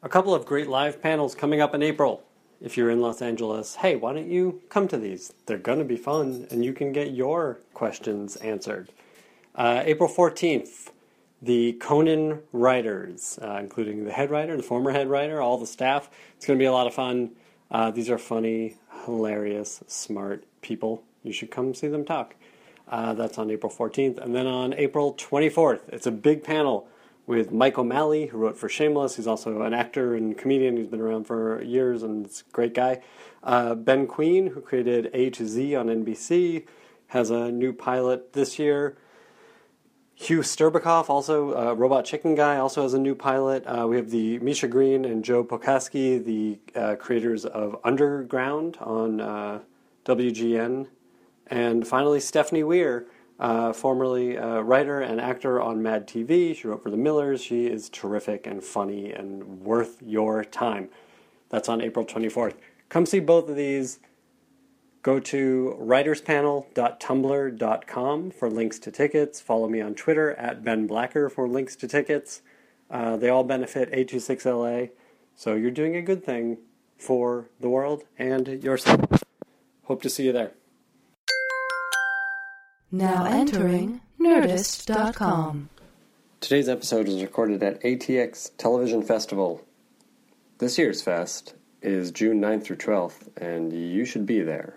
A couple of great live panels coming up in April. If you're in Los Angeles, hey, why don't you come to these? They're going to be fun and you can get your questions answered. Uh, April 14th, the Conan writers, uh, including the head writer, the former head writer, all the staff. It's going to be a lot of fun. Uh, these are funny, hilarious, smart people. You should come see them talk. Uh, that's on April 14th. And then on April 24th, it's a big panel with Mike O'Malley, who wrote for Shameless. He's also an actor and comedian. He's been around for years and is a great guy. Uh, ben Queen, who created A to Z on NBC, has a new pilot this year. Hugh Sterbakov, also Robot Chicken Guy, also has a new pilot. Uh, we have the Misha Green and Joe Pokaski, the uh, creators of Underground on uh, WGN. And finally, Stephanie Weir, uh, formerly a writer and actor on Mad TV. She wrote for The Millers. She is terrific and funny and worth your time. That's on April 24th. Come see both of these. Go to writerspanel.tumblr.com for links to tickets. Follow me on Twitter at Ben Blacker for links to tickets. Uh, they all benefit 826LA, so you're doing a good thing for the world and yourself. Hope to see you there. Now entering Nerdist.com. Today's episode was recorded at ATX Television Festival. This year's fest is June 9th through 12th, and you should be there.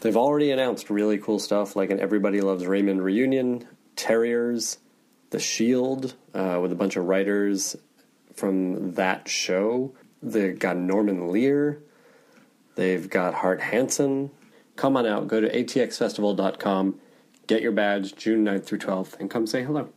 They've already announced really cool stuff like an Everybody Loves Raymond reunion, Terriers, The Shield, uh, with a bunch of writers from that show. They've got Norman Lear. They've got Hart Hanson. Come on out, go to atxfestival.com, get your badge June 9th through 12th, and come say hello.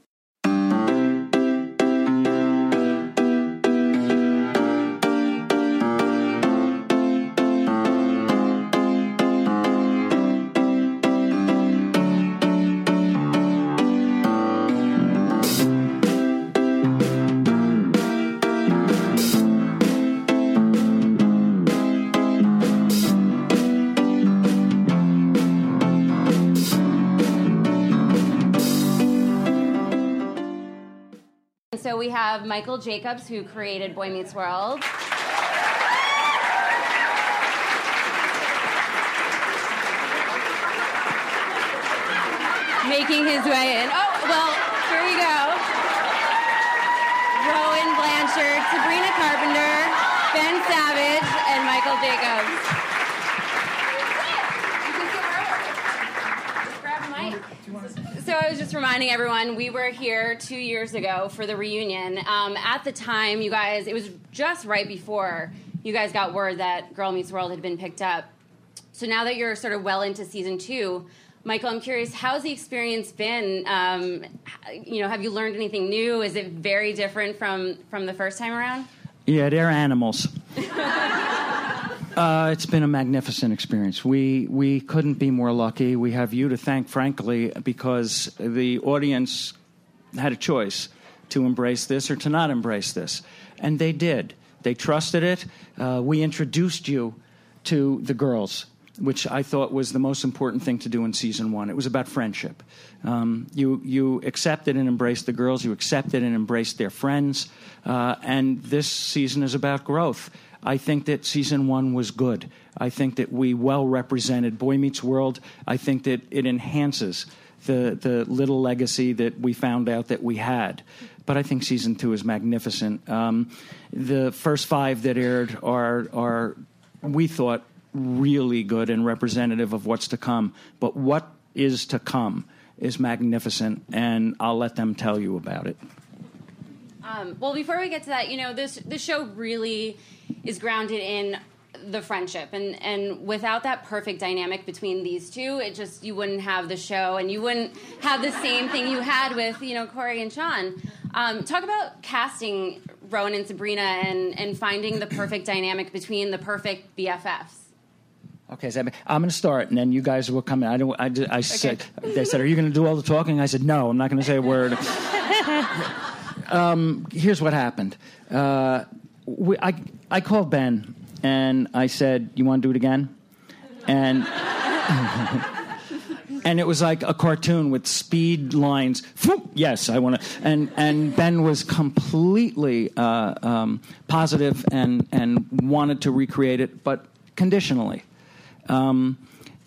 Have Michael Jacobs, who created Boy Meets World. Making his way in. Oh, well, here you go. Rowan Blanchard, Sabrina Carpenter, Ben Savage, and Michael Jacobs. Grab a mic. So I was just reminding everyone, we were here two years ago for the reunion. Um, at the time, you guys, it was just right before you guys got word that Girl Meets World had been picked up. So now that you're sort of well into season two, Michael, I'm curious, how's the experience been? Um, you know, have you learned anything new? Is it very different from from the first time around? Yeah, they're animals. uh, it's been a magnificent experience. We we couldn't be more lucky. We have you to thank, frankly, because the audience had a choice to embrace this or to not embrace this, and they did. They trusted it. Uh, we introduced you to the girls. Which I thought was the most important thing to do in season one. It was about friendship. Um, you you accepted and embraced the girls. You accepted and embraced their friends. Uh, and this season is about growth. I think that season one was good. I think that we well represented Boy Meets World. I think that it enhances the the little legacy that we found out that we had. But I think season two is magnificent. Um, the first five that aired are are we thought really good and representative of what's to come. But what is to come is magnificent, and I'll let them tell you about it. Um, well, before we get to that, you know, this this show really is grounded in the friendship, and and without that perfect dynamic between these two, it just you wouldn't have the show, and you wouldn't have the same thing you had with you know Corey and Sean. Um, talk about casting Rowan and Sabrina, and and finding the perfect dynamic between the perfect BFFs. Okay, so I'm going to start, and then you guys will come in. I don't. I, I said they said, "Are you going to do all the talking?" I said, "No, I'm not going to say a word." um, here's what happened. Uh, we, I I called Ben and I said, "You want to do it again?" And and it was like a cartoon with speed lines. Yes, I want to. And and Ben was completely uh, um, positive and and wanted to recreate it, but conditionally. Um,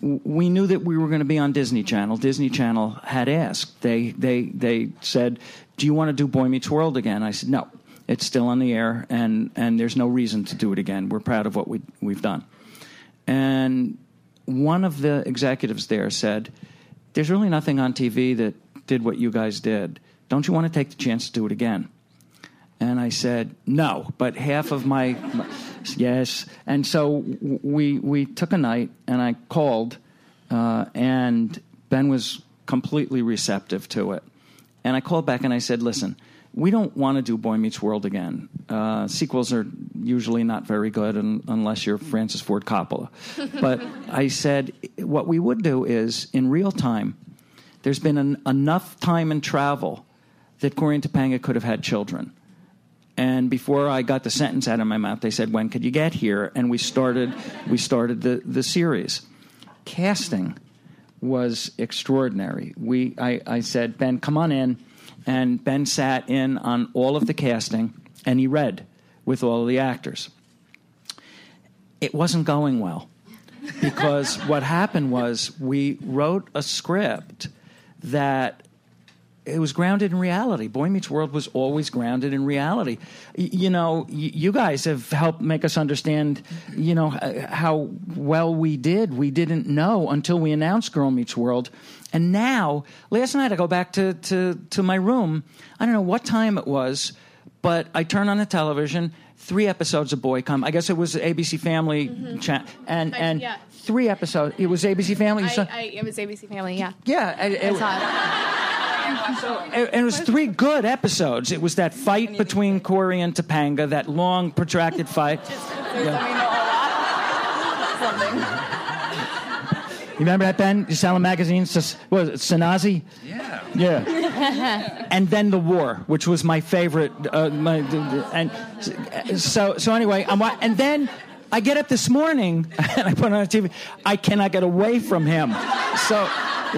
we knew that we were going to be on Disney Channel. Disney Channel had asked. They they they said, "Do you want to do Boy Meets World again?" I said, "No, it's still on the air, and and there's no reason to do it again. We're proud of what we we've done." And one of the executives there said, "There's really nothing on TV that did what you guys did. Don't you want to take the chance to do it again?" And I said, "No, but half of my, my yes." And so we we took a night, and I called, uh, and Ben was completely receptive to it. And I called back and I said, "Listen, we don't want to do Boy Meets World again. Uh, sequels are usually not very good un- unless you're Francis Ford Coppola." but I said, "What we would do is in real time. There's been an, enough time and travel that Corey and Topanga could have had children." And before I got the sentence out of my mouth, they said, "When could you get here?" And we started. We started the the series. Casting was extraordinary. We, I, I said, Ben, come on in, and Ben sat in on all of the casting, and he read with all of the actors. It wasn't going well because what happened was we wrote a script that it was grounded in reality. Boy Meets World was always grounded in reality. Y- you know, y- you guys have helped make us understand, you know, h- how well we did. We didn't know until we announced Girl Meets World. And now, last night I go back to, to, to my room. I don't know what time it was, but I turn on the television. Three episodes of Boy come. I guess it was ABC Family, mm-hmm. cha- and and yeah. three episodes. It was ABC Family. I, I, it was ABC Family, yeah. yeah, it- I saw it. and and it was three good episodes. It was that fight between Corey and Topanga, that long, protracted fight. You remember that, Ben? You selling magazines? Sus- What was it, Sanazi? Yeah. Yeah. and then the war, which was my favorite. Uh, my, and so, so anyway, I'm, and then I get up this morning and I put on the TV. I cannot get away from him. So,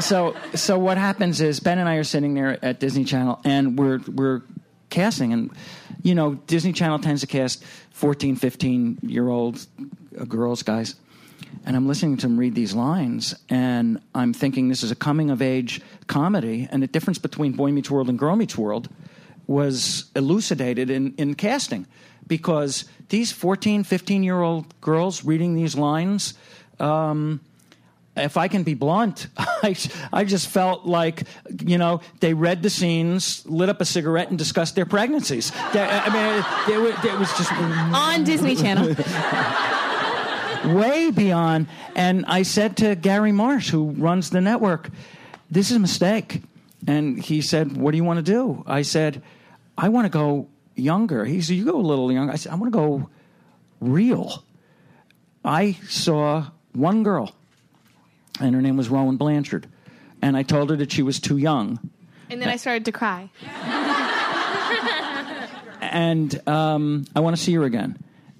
so, so what happens is Ben and I are sitting there at Disney Channel and we're we're casting, and you know Disney Channel tends to cast 14, 15 year old uh, girls, guys. And I'm listening to him read these lines, and I'm thinking this is a coming of age comedy, and the difference between Boy Meets World and Girl Meets World was elucidated in, in casting because these 14, 15 year old girls reading these lines, um, if I can be blunt, I, I just felt like, you know, they read the scenes, lit up a cigarette, and discussed their pregnancies. They- I mean, it, it, it was just On Disney Channel. way beyond. And I said to Gary Marsh, who runs the network, this is a mistake. And he said, What do you want to do? I said, I want to go younger. He said, You go a little younger. I said, I want to go real. I saw one girl, and her name was Rowan Blanchard. And I told her that she was too young. And then I started to cry. and um, I want to see her again.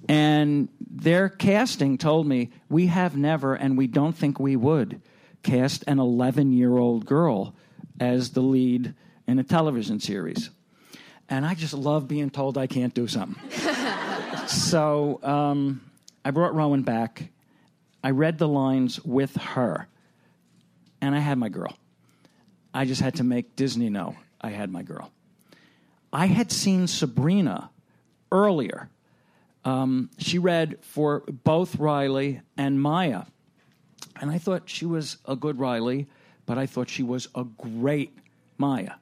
And their casting told me we have never, and we don't think we would, cast an 11 year old girl as the lead in a television series. And I just love being told I can't do something. so um, I brought Rowan back. I read the lines with her, and I had my girl. I just had to make Disney know I had my girl. I had seen Sabrina earlier. Um, she read for both Riley and Maya. And I thought she was a good Riley, but I thought she was a great Maya.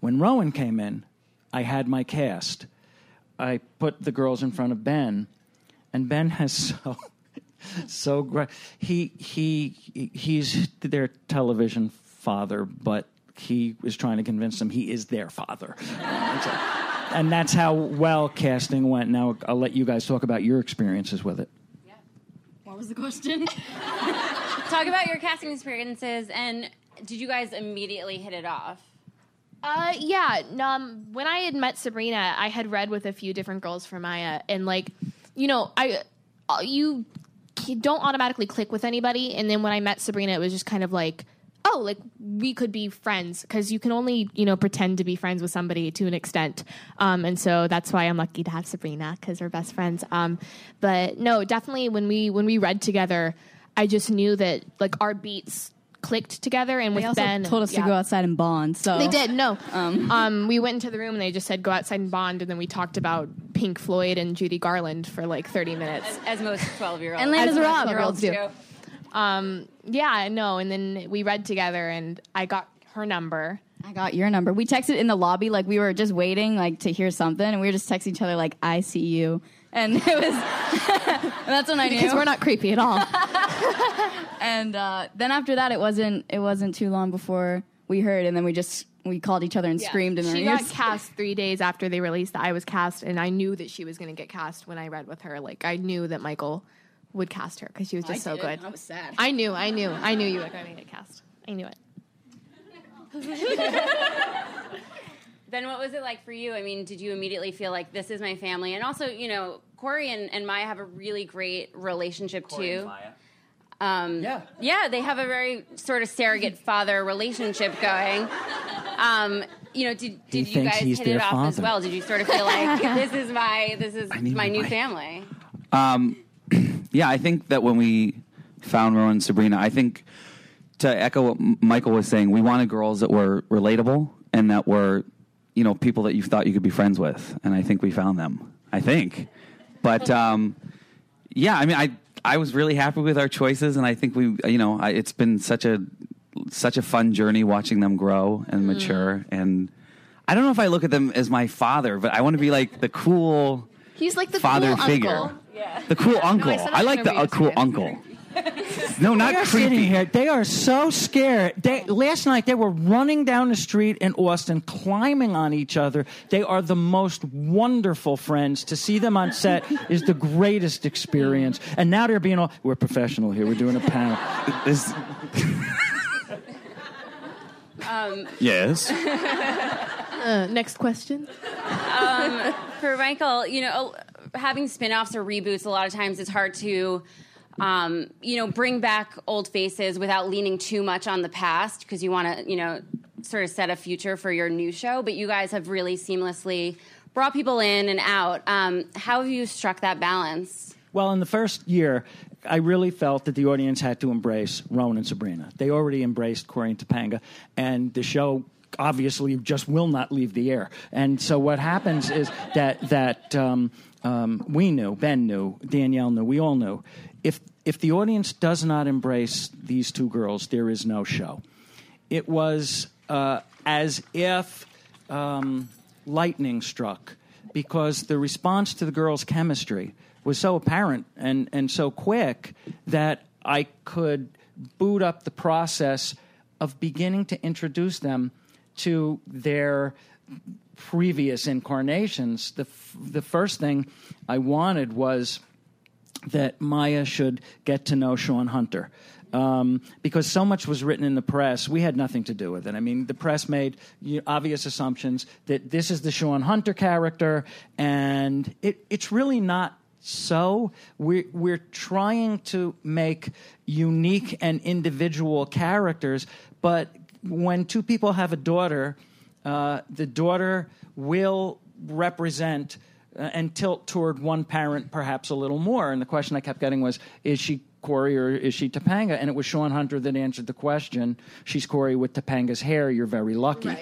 When Rowan came in, I had my cast. I put the girls in front of Ben, and Ben has so so great. He he he's their television father, but he is trying to convince them he is their father. and that's how well casting went. Now I'll let you guys talk about your experiences with it. Yeah. What was the question? Talk about your casting experiences, and did you guys immediately hit it off? Uh, yeah. Um, when I had met Sabrina, I had read with a few different girls for Maya, and like, you know, I uh, you don't automatically click with anybody, and then when I met Sabrina, it was just kind of like, oh, like we could be friends because you can only you know pretend to be friends with somebody to an extent, um, and so that's why I'm lucky to have Sabrina because we're best friends. Um, but no, definitely when we when we read together, I just knew that like our beats clicked together, and with They also Ben told us yeah. to go outside and bond. So They did no. Um, we went into the room and they just said go outside and bond, and then we talked about Pink Floyd and Judy Garland for like thirty minutes. As most 12 year olds. And Lana's As Rob. twelve-year-olds do. Um, yeah, no, and then we read together, and I got her number. I got your number. We texted in the lobby like we were just waiting like to hear something, and we were just texting each other like "I see you," and it was. and that's when I knew. Because we're not creepy at all. and uh, then after that, it wasn't. It wasn't too long before we heard, and then we just we called each other and screamed in their she ears. got cast three days after they released that I was cast, and I knew that she was going to get cast when I read with her. Like I knew that Michael would cast her because she was just so good. I was sad. I knew, I knew, I knew you were going to get cast. I knew it. Then what was it like for you? I mean, did you immediately feel like this is my family? And also, you know, Corey and, and Maya have a really great relationship too. Um, Yeah. Yeah, they have a very sort of surrogate father relationship going. Um, you know, did, did you guys hit it their off as well? Did you sort of feel like this is my this is need my new my- family? Um, yeah, I think that when we found Rowan and Sabrina, I think to echo what Michael was saying, we wanted girls that were relatable and that were, you know, people that you thought you could be friends with, and I think we found them. I think, but um, yeah, I mean, I I was really happy with our choices, and I think we, you know, I, it's been such a such a fun journey watching them grow and mature, and I don't know if I look at them as my father, but I want to be like the cool He's like the father cool figure. uncle. The cool uncle. said I that like the a uh, cool uncle. No, not they creepy. sitting here. They are so scared. They, last night they were running down the street in Austin, climbing on each other. They are the most wonderful friends. To see them on set is the greatest experience. And now they're being all. We're professional here. We're doing a panel. This- yes. Uh, next question. for Michael, you know, having spin-offs or reboots, a lot of times it's hard to, um, you know, bring back old faces without leaning too much on the past because you want to, you know, sort of set a future for your new show. But you guys have really seamlessly brought people in and out. Um, how have you struck that balance? Well, in the first year, I really felt that the audience had to embrace Rowan and Sabrina. They already embraced Corey and Topanga, and the show obviously just will not leave the air. And so what happens is that that um, um, we knew, Ben knew, Danielle knew, we all knew. If if the audience does not embrace these two girls, there is no show. It was uh, as if um, lightning struck because the response to the girls' chemistry was so apparent and, and so quick that I could boot up the process of beginning to introduce them to their previous incarnations. The, f- the first thing I wanted was that Maya should get to know Sean Hunter. Um, because so much was written in the press, we had nothing to do with it. I mean, the press made obvious assumptions that this is the Sean Hunter character, and it, it's really not so. We're, we're trying to make unique and individual characters, but when two people have a daughter, uh, the daughter will represent and tilt toward one parent perhaps a little more. And the question I kept getting was, is she Corey or is she Topanga? And it was Sean Hunter that answered the question. She's Corey with Topanga's hair. You're very lucky.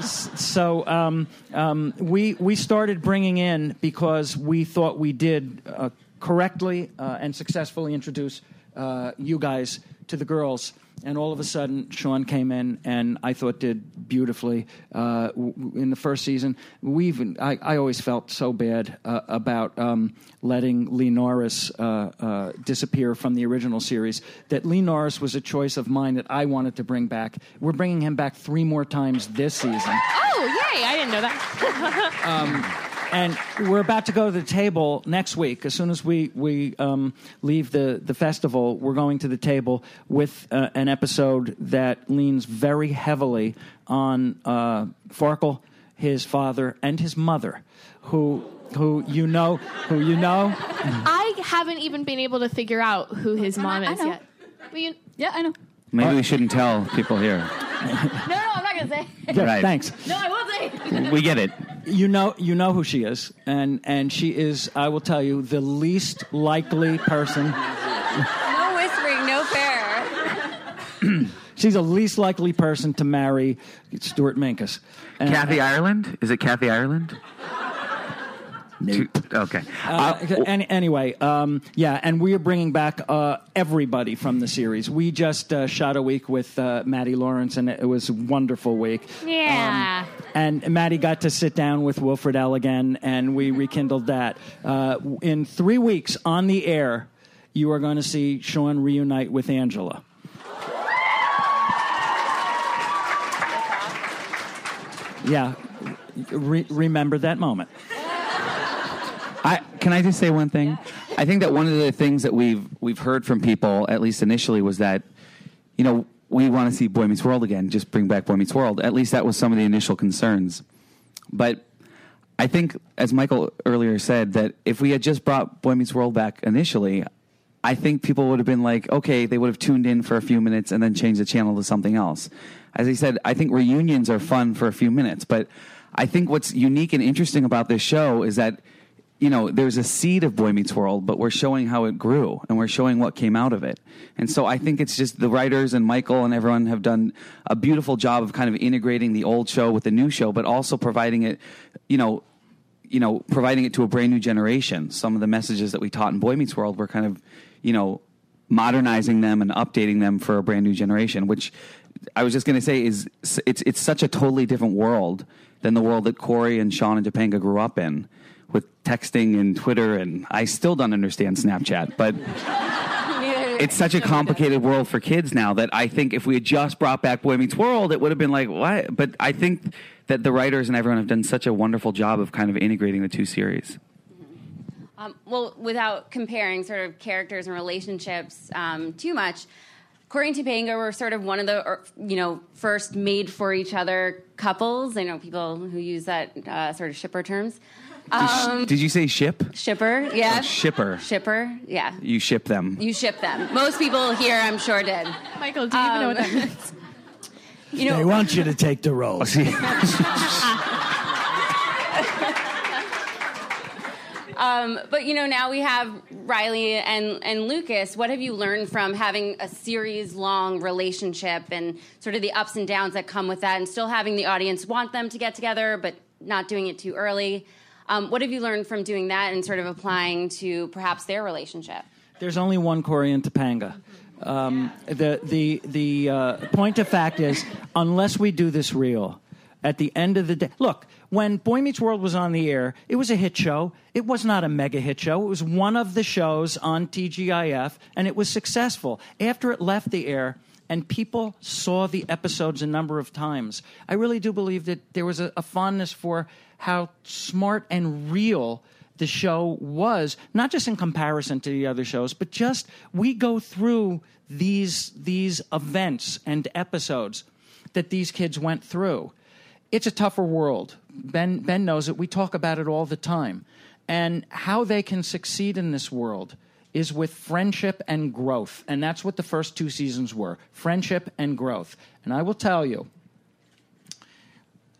So um, um, we we started bringing in because we thought we did uh, correctly uh, and successfully introduce uh, you guys to the girls. And all of a sudden, Sean came in, and I thought did beautifully uh, w- in the first season. We even I, I always felt so bad uh, about um, letting Lee Norris uh, uh, disappear from the original series. That Lee Norris was a choice of mine that I wanted to bring back. We're bringing him back three more times this season. Oh, yay! I didn't know that. and we're about to go to the table next week. As soon as we we um, leave the the festival, we're going to the table with uh, an episode that leans very heavily on uh, Farkle, his father, and his mother, who who you know who you know. I haven't even been able to figure out who his mom I is know. yet. But you, Yeah, I know. Maybe we shouldn't tell people here. No, no, I'm not gonna say. Yeah, Right. Thanks. no, I won't say. We get it. You know, you know who she is, and and she is. I will tell you, the least likely person. No whispering, no fair. She's the least likely person to marry Stuart Minkus. And- Kathy Ireland? Is it Kathy Ireland? Nope. Okay. Uh, Uh, any, anyway, um, yeah, and we are bringing back uh, everybody from the series. We just uh, shot a week with uh, Maddie Lawrence, and it was a wonderful week. Yeah. And Maddie got to sit down with Will Friedle again, and we rekindled that. Uh, in three weeks on the air, you are going to see Sean reunite with Angela. Yeah, re- remember that moment. Can I just say one thing? I think that one of the things that we've we've heard from people, at least initially, was that you know we want to see Boy Meets World again. Just bring back Boy Meets World. At least that was some of the initial concerns. But I think, as Michael earlier said, that if we had just brought Boy Meets World back initially, I think people would have been like, okay, they would have tuned in for a few minutes and then changed the channel to something else. As I said, I think reunions are fun for a few minutes, but I think what's unique and interesting about this show is that you know, there's a seed of Boy Meets World, but we're showing how it grew and we're showing what came out of it. And so I think it's just the writers and Michael and everyone have done a beautiful job of kind of integrating the old show with the new show, but also providing it, you know, you know, providing it to a brand new generation. Some of the messages that we taught in Boy Meets World were kind of, you know, modernizing them and updating them for a brand new generation, which I was just going to say is it's it's such a totally different world than the world that Corey and Sean and Topanga grew up in with texting and Twitter and I still don't understand Snapchat, but it's such a complicated world for kids now that I think if we had just brought back Boy Meets World, it would have been like, what? But I think that the writers and everyone have done such a wonderful job of kind of integrating the two series. Um, well, without comparing sort of characters and relationships um, too much, Corey and Topanga were sort of one of the, you know, first made for each other couples. I know people who use that uh, sort of shipper terms. Um, Did you say ship? shipper, yeah. Oh, shipper. Shipper, yeah. You ship them. You ship them. Most people here, I'm sure, did. Michael, do you even know what that Um, means? You know, They want you to take the role. Um, but you know, now we have Riley and and Lucas. What have you learned from having a series long relationship and sort of the ups and downs that come with that, and still having the audience want them to get together, but not doing it too early? Um, what have you learned from doing that and sort of applying to perhaps their relationship? There's only one Corey and Topanga. Um, the the the uh, point of fact is, unless we do this real, at the end of the day, look. When Boy Meets World was on the air, it was a hit show. It was not a mega hit show. It was one of the shows on TGIF, and it was successful. After it left the air, and people saw the episodes a number of times, I really do believe that there was a, a fondness for how smart and real the show was, not just in comparison to the other shows, but just we go through these these events and episodes that these kids went through. It's a tougher world. Ben Ben knows it. We talk about it all the time. And how they can succeed in this world is with friendship and growth. And that's what the first two seasons were. Friendship and growth. And I will tell you,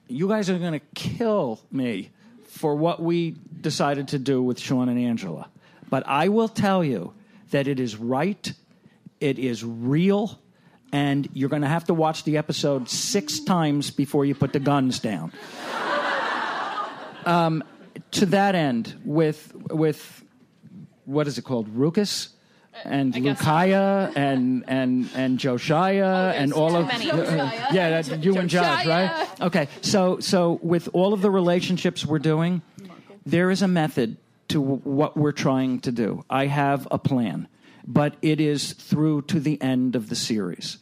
you guys are going to kill me for what we decided to do with Sean and Angela. But I will tell you that it is right, it is real, and you're going to have to watch the episode six times before you put the guns down. um, to that end, with with what is it called, Rucas? Uh, and I guess so. Lucaya and and and Joshaya oh, and all of many. Uh, yeah, that's you and Josh, right? Okay, so so with all of the relationships we're doing, there is a method to w- what we're trying to do. I have a plan, but it is through to the end of the series.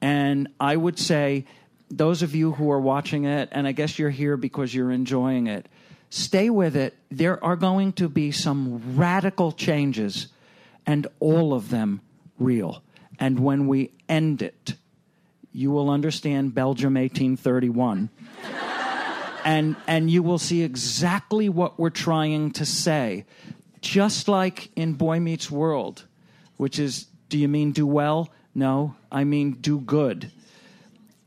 And I would say, those of you who are watching it, and I guess you're here because you're enjoying it, stay with it. There are going to be some radical changes, and all of them real. And when we end it, you will understand Belgium 1831 and and you will see exactly what we're trying to say just like in boy meets world which is do you mean do well No, I mean do good.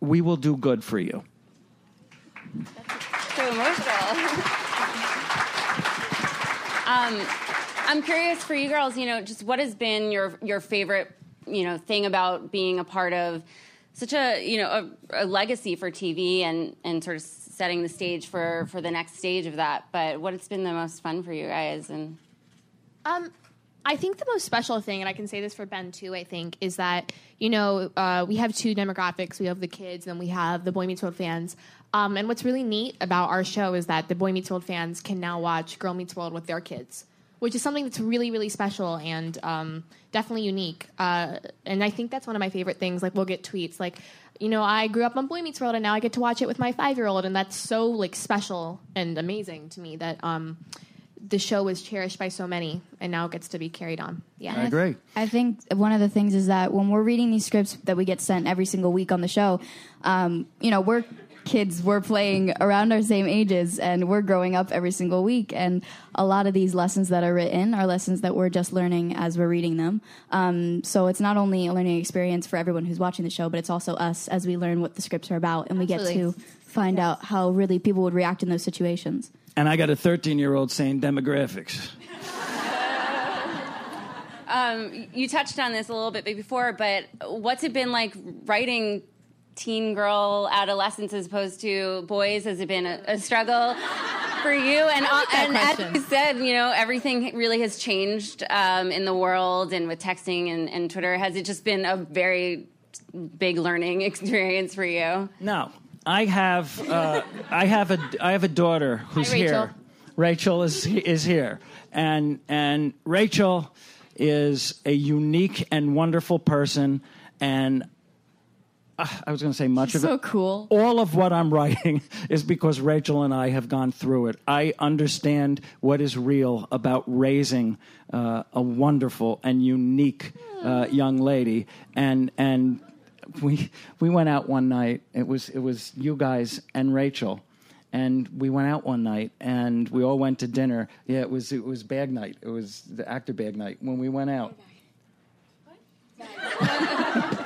We will do good for you. That's so emotional. um, I'm curious for you girls. You know, just what has been your your favorite you know thing about being a part of such a you know a, a legacy for TV and and sort of setting the stage for for the next stage of that. But what has been the most fun for you guys and Um, I think the most special thing, and I can say this for Ben too, I think, is that, you know, uh, we have two demographics. We have the kids and we have the Boy Meets World fans. Um, and what's really neat about our show is that the Boy Meets World fans can now watch Girl Meets World with their kids, which is something that's really, really special and um, definitely unique. Uh, and I think that's one of my favorite things. Like, we'll get tweets like, you know, I grew up on Boy Meets World and now I get to watch it with my five year old. And that's so, like, special and amazing to me that. Um, the show is cherished by so many and now gets to be carried on. Yeah. I agree. I think one of the things is that when we're reading these scripts that we get sent every single week on the show, um, you know, we're kids, we're playing around our same ages, and we're growing up every single week. And a lot of these lessons that are written are lessons that we're just learning as we're reading them. Um, so it's not only a learning experience for everyone who's watching the show, but it's also us as we learn what the scripts are about, and we get to find out how really people would react in those situations. And I got a 13 year old saying demographics. Um, you touched on this a little bit before, but what's it been like writing teen girl adolescence as opposed to boys? Has it been a, a struggle for you? And, like that and as you said, you know, everything really has changed um, in the world and with texting and, and Twitter. Has it just been a very big learning experience for you? No. I have uh, I have a I have a daughter who's Hi, Rachel. here. Rachel is is here, and and Rachel is a unique and wonderful person, and uh, I was going to say much of So it. So cool. All of what I'm writing is because Rachel and I have gone through it. I understand what is real about raising uh, a wonderful and unique uh, young lady, and and we we went out one night. It was it was you guys and Rachel, and we went out one night and we all went to dinner. Yeah, it was it was bag night. It was the actor bag night when we went out.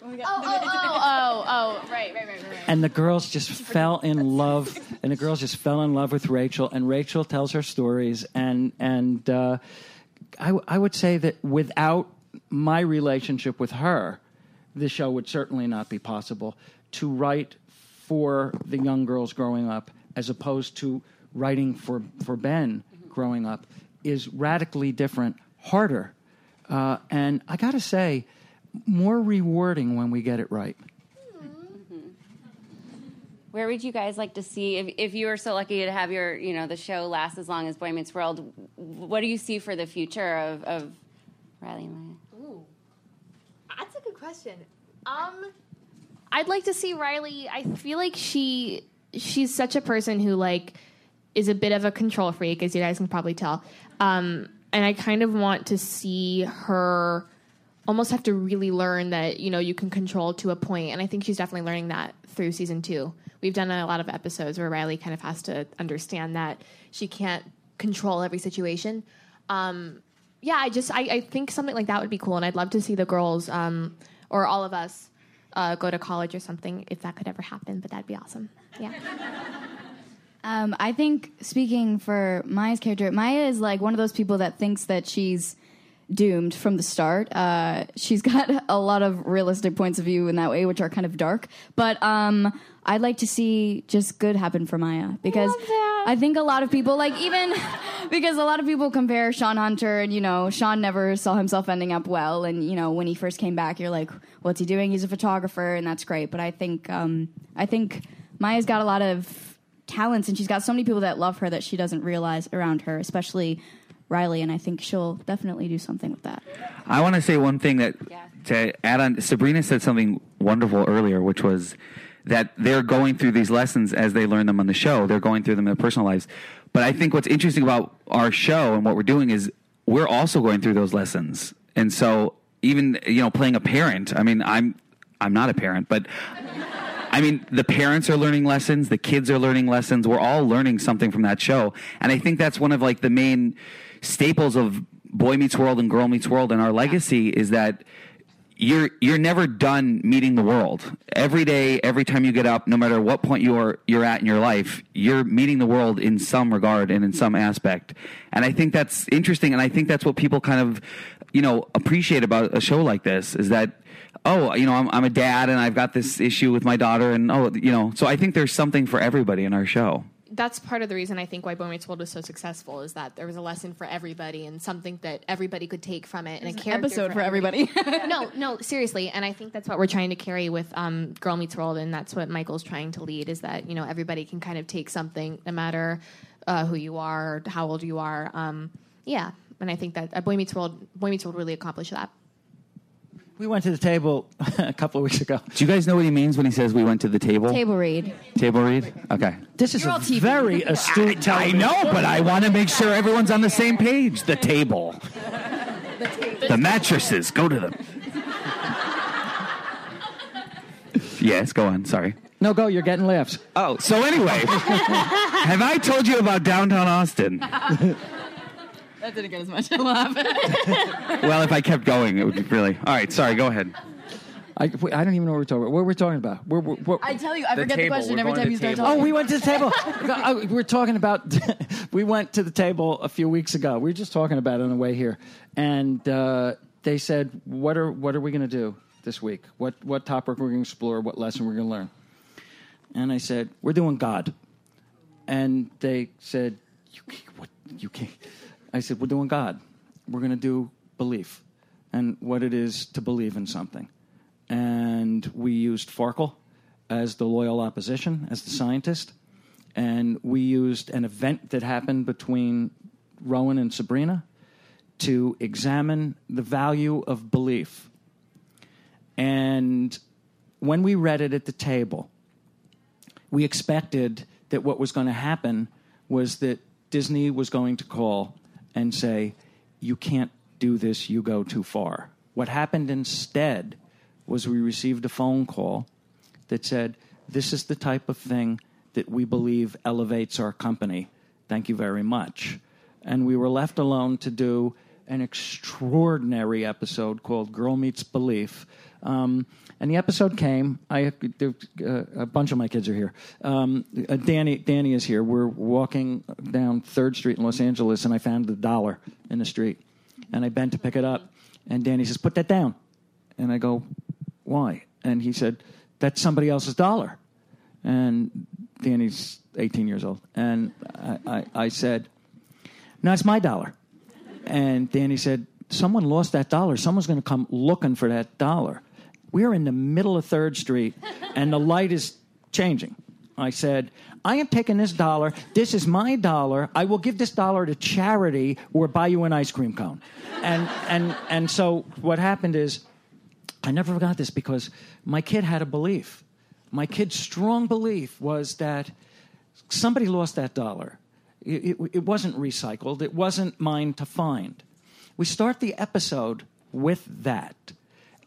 Oh, oh, oh, oh, right, right, right, right. and the girls just fell in love and the girls just fell in love with rachel and rachel tells her stories and and uh, I, I would say that without my relationship with her this show would certainly not be possible to write for the young girls growing up as opposed to writing for, for ben growing up is radically different harder. Uh, and i gotta say more rewarding when we get it right Where would you guys like to see if, if you were so lucky to have your you know the show last as long as Boy Meets World? What do you see for the future of, of Riley and Maya? That's a good question. Um, I'd like to see Riley. I feel like she she's such a person who like is a bit of a control freak, as you guys can probably tell. Um, and I kind of want to see her almost have to really learn that you know you can control to a point, and I think she's definitely learning that through season two. We've done a lot of episodes where Riley kind of has to understand that she can't control every situation. Um, yeah, I just I, I think something like that would be cool, and I'd love to see the girls um, or all of us uh, go to college or something if that could ever happen. But that'd be awesome. Yeah. Um, I think speaking for Maya's character, Maya is like one of those people that thinks that she's doomed from the start. Uh, she's got a lot of realistic points of view in that way, which are kind of dark. But um, I'd like to see just good happen for Maya because. I think a lot of people, like even because a lot of people compare Sean Hunter and you know Sean never saw himself ending up well, and you know when he first came back, you're like, what's he doing? He's a photographer, and that's great. But I think um, I think Maya's got a lot of talents and she's got so many people that love her that she doesn't realize around her, especially Riley, and I think she'll definitely do something with that. I want to say one thing that Yeah. to add on. Sabrina said something wonderful earlier, which was that they're going through these lessons as they learn them on the show. They're going through them in their personal lives. But I think what's interesting about our show and what we're doing is we're also going through those lessons. And so even you know playing a parent. I mean, I'm I'm not a parent, but I mean, the parents are learning lessons, the kids are learning lessons. We're all learning something from that show. And I think that's one of like the main staples of Boy Meets World and Girl Meets World, and our legacy is that you're you're never done meeting the world. Every day, every time you get up, no matter what point you're you're at in your life, you're meeting the world in some regard and in some aspect. And I think that's interesting, and I think that's what people kind of, you know, appreciate about a show like this is that. Oh, you know, I'm, I'm a dad and I've got this issue with my daughter, and oh, you know, so I think there's something for everybody in our show. That's part of the reason I think why Boy Meets World was so successful is that there was a lesson for everybody and something that everybody could take from it and a character episode for everybody. no, no, seriously, and I think that's what we're trying to carry with um, Girl Meets World, and that's what Michael's trying to lead is that you know everybody can kind of take something, no matter uh, who you are, or how old you are. Um, yeah, and I think that uh, Boy Meets World, Boy Meets World really accomplished that. We went to the table a couple of weeks ago. Do you guys know what he means when he says we went to the table? Table read. Table read? Okay. This is You're a all TV. very astute I television. know, but I want to make sure everyone's on the same page. The table. The mattresses. Go to them. yes, go on. Sorry. No, go. You're getting laughs. Oh, so anyway, have I told you about downtown Austin? That didn't get as much laugh. Well, if I kept going, it would be really. All right, sorry, go ahead. I, wait, I don't even know what we're talking about. What we're talking about? We're, we're, we're, I tell you, I The forget table. the question We're every going time to you start table. talking. Oh, we went to the table. Oh, we're talking about. we went to the table a few weeks ago. We were just talking about it on the way here, and uh, they said, "What are what are we going to do this week? What what topic we're going to explore? What lesson we're going to learn?" And I said, "We're doing God," and they said, "You can't, what you can't." I said, "We're doing God. We're going to do belief and what it is to believe in something." And we used Farkle as the loyal opposition, as the scientist. And we used an event that happened between Rowan and Sabrina to examine the value of belief. And when we read it at the table, we expected that what was going to happen was that Disney was going to call and say, You can't do this, you go too far. What happened instead was we received a phone call that said, This is the type of thing that we believe elevates our company. Thank you very much. And we were left alone to do an extraordinary episode called Girl Meets Belief. Um, and the episode came. I uh, a bunch of my kids are here. Um, uh, Danny Danny is here. We're walking down Third Street in Los Angeles, and I found a dollar in the street, and I bent to pick it up, and Danny says, "Put that down," and I go, "Why?" And he said, "That's somebody else's dollar," and Danny's 18 years old, and I, I, I said, "No, it's my dollar," and Danny said, "Someone lost that dollar. Someone's going to come looking for that dollar." We're in the middle of Third Street, and the light is changing. I said, I am taking this dollar. This is my dollar. I will give this dollar to charity or buy you an ice cream cone. And, and, and so what happened is, I never forgot this because my kid had a belief. My kid's strong belief was that somebody lost that dollar. It, it, it wasn't recycled, it wasn't mine to find. We start the episode with that,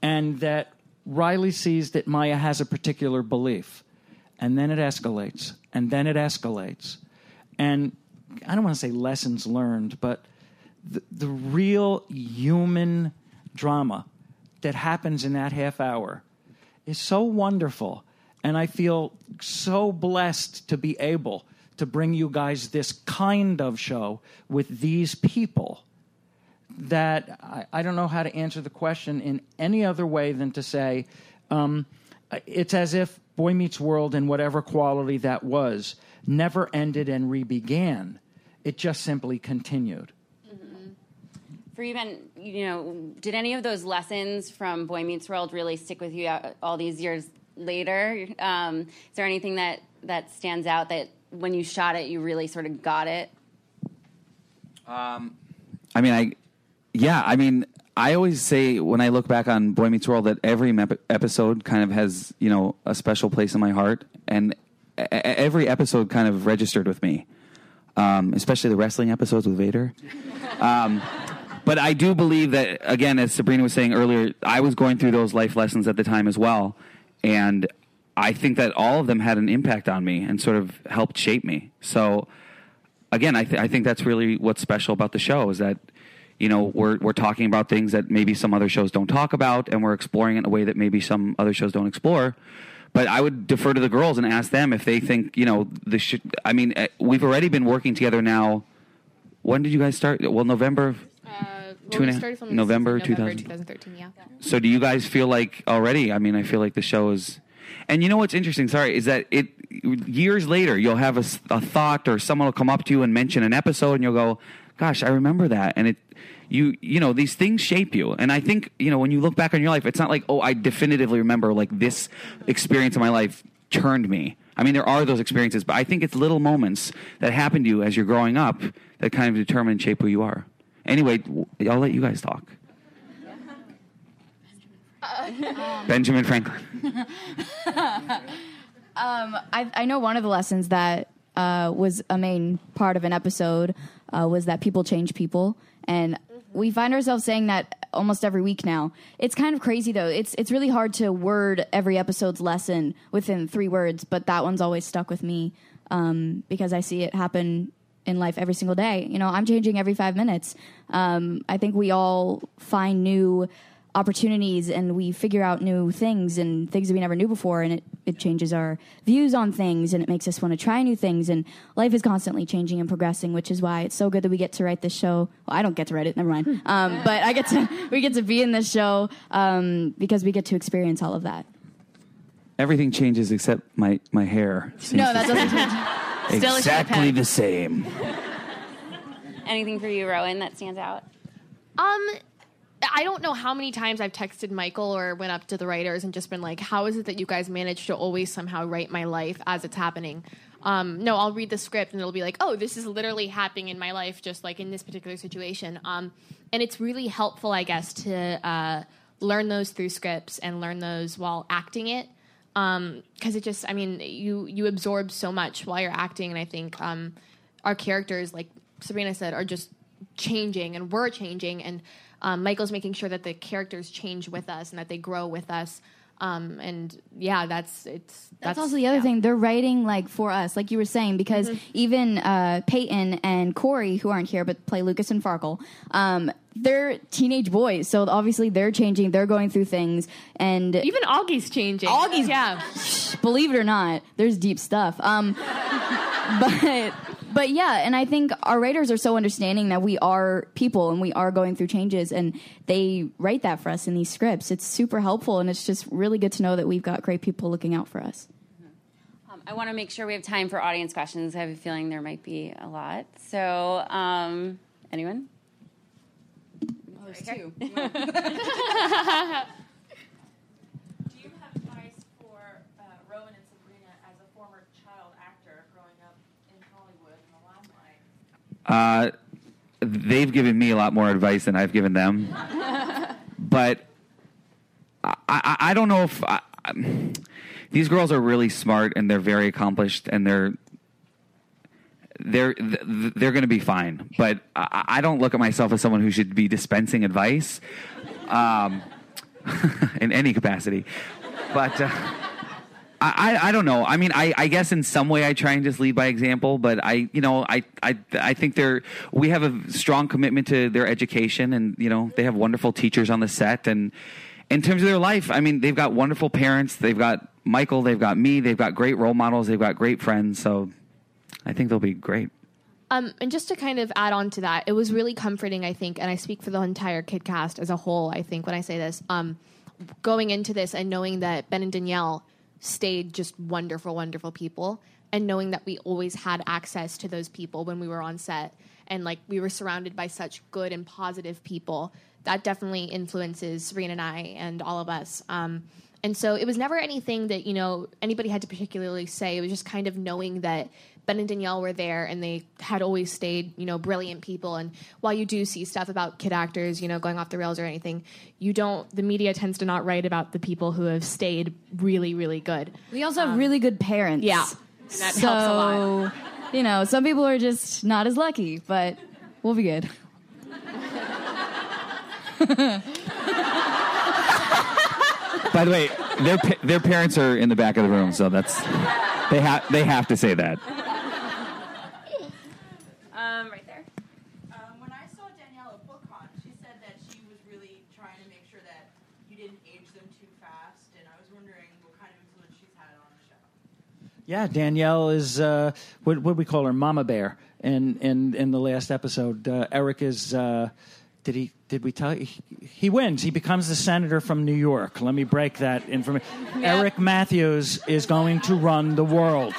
and that Riley sees that Maya has a particular belief, and then it escalates, and then it escalates. And I don't want to say lessons learned, but the, the real human drama that happens in that half hour is so wonderful. And I feel so blessed to be able to bring you guys this kind of show with these people that I, I don't know how to answer the question in any other way than to say um, it's as if Boy Meets World and whatever quality that was never ended and re-began. It just simply continued. For even, you know, did any of those lessons from Boy Meets World really stick with you all these years later? Um, is there anything that that stands out that when you shot it, you really sort of got it? I mean, I, yeah, I mean, I always say when I look back on Boy Meets World that every mep- episode kind of has, you know, a special place in my heart, and every episode kind of registered with me, um, especially the wrestling episodes with Vader. Um, but I do believe that, again, as Sabrina was saying earlier, I was going through those life lessons at the time as well, and I think that all of them had an impact on me and sort of helped shape me. So again, I, th- I think that's really what's special about the show is that, you know we're we're talking about things that maybe some other shows don't talk about, and we're exploring it in a way that maybe some other shows don't explore. But I would defer to the girls and ask them if they think you know the. Sh- I mean, eh, we've already been working together now. When did you guys start? Well, November. Uh, well, and we a- started filming November 2000. 2013, yeah. So do you guys feel like already? I mean, I feel like the show is. And you know what's interesting? Sorry, is that it years later you'll have a thought or someone will come up to you and mention an episode, and you'll go, "Gosh, I remember that." And it, you, you know, these things shape you. And I think you know when you look back on your life, it's not like, "Oh, I definitively remember like this experience in my life turned me." I mean, there are those experiences, but I think it's little moments that happen to you as you're growing up that kind of determine and shape who you are. Anyway, i'll let you guys talk. Benjamin Franklin. Um, I, I know one of the lessons that uh, was a main part of an episode uh, was that people change people, and we find ourselves saying that almost every week now. It's kind of crazy though. It's it's really hard to word every episode's lesson within three words, but that one's always stuck with me um, because I see it happen in life every single day. You know, I'm changing every five minutes. Um, I think we all find new opportunities and we figure out new things and things that we never knew before and it, it changes our views on things and it makes us want to try new things and life is constantly changing and progressing which is why it's so good that we get to write this show well i don't get to write it never mind um, but i get to we get to be in this show um, because we get to experience all of that Everything changes except my, my hair. seems no to that doesn't change Still exactly the same. Anything for you, Rowan, that stands out? Um, I don't know how many times I've texted Michael or went up to the writers and just been like, "How is it that you guys manage to always somehow write my life as it's happening?" Um, no, I'll read the script and it'll be like, "Oh, this is literally happening in my life, just like in this particular situation." Um, and it's really helpful, I guess, to uh, learn those through scripts and learn those while acting it because it just i mean you you absorb so much while you're acting and i think um, our characters like sabrina said are just changing and we're changing and um, michael's making sure that the characters change with us and that they grow with us um, and yeah that's it's That's, also the other yeah. thing. They're writing like for us, like you were saying, because even uh, Peyton and Corey, who aren't here but play Lucas and Farkle, um, they're teenage boys. So obviously they're changing. They're going through things, and even Auggie's changing Auggie's- yeah believe it or not, there's deep stuff. Um, but but yeah, and I think our writers are so understanding that we are people and we are going through changes, and they write that for us in these scripts. It's super helpful, and it's just really good to know that we've got great people looking out for us. Um, I want to make sure we have time for audience questions. I have a feeling there might be a lot. So, um, anyone? Do you have advice for uh, Rowan and Sabrina as a former child actor growing up in Hollywood in the limelight? Uh, they've given me a lot more advice than I've given them. but I, I, I don't know if I, these girls are really smart and they're very accomplished and they're they're they're going to be fine. But I, I don't look at myself as someone who should be dispensing advice um, in any capacity. But. Uh, I, I, don't know. I mean, I, I guess in some way I try and just lead by example, but I, you know, I, I, I think they're, we have a strong commitment to their education and, you know, they have wonderful teachers on the set. And in terms of their life, I mean, they've got wonderful parents. They've got Michael, they've got me, they've got great role models, they've got great friends. So I think they'll be great. Um, and just to kind of add on to that, it was really comforting, I think, and I speak for the entire Kid cast as a whole, I think, when I say this, um, going into this and knowing that Ben and Danielle stayed just wonderful, wonderful people, and knowing that we always had access to those people when we were on set, and like we were surrounded by such good and positive people, that definitely influences Sabrina and I and all of us. Um, and so it was never anything that, you know, anybody had to particularly say. It was just kind of knowing that Ben and Danielle were there and they had always stayed, you know, brilliant people. And while you do see stuff about kid actors, you know, going off the rails or anything, you don't, the media tends to not write about the people who have stayed really, really good. We also have um, really good parents. Yeah. And that so, helps a lot. You know, some people are just not as lucky, but we'll be good. By the way, their their parents are in the back of the room, so that's they have they have to say that. Um, right there. Um, when I saw Danielle at BookCon, trying to make sure that you didn't age them too fast, and I was wondering what kind of influence she's had on the show. Yeah, Danielle is uh, what what we call her, Mama Bear. In in in the last episode, uh, Eric is. Uh, did he? Did we tell you? He, he wins. He becomes the senator from New York. Let me break that information. Eric Matthews is going to run the world.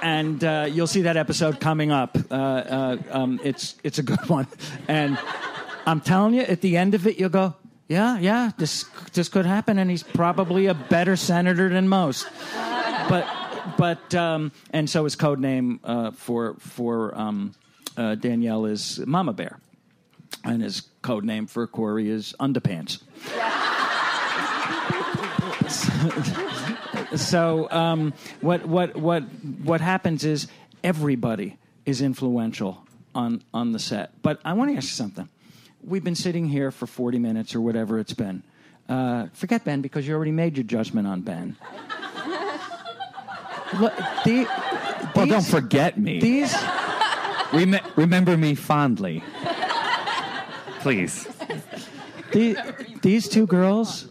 And uh, you'll see that episode coming up. Uh, uh, um, it's it's a good one, and I'm telling you, at the end of it, you'll go, yeah, yeah, this this could happen, and he's probably a better senator than most. But but um, and so his code name uh, for for um, uh, Danielle is Mama Bear, and his code name for Corey is Underpants. so um, what what what what happens is everybody is influential on on the set. But I want to ask you something. We've been sitting here for forty minutes or whatever it's been. Uh, forget Ben because you already made your judgment on Ben. Look, the, Well, don't forget me. These Rem- remember me fondly. Please. the, these two girls,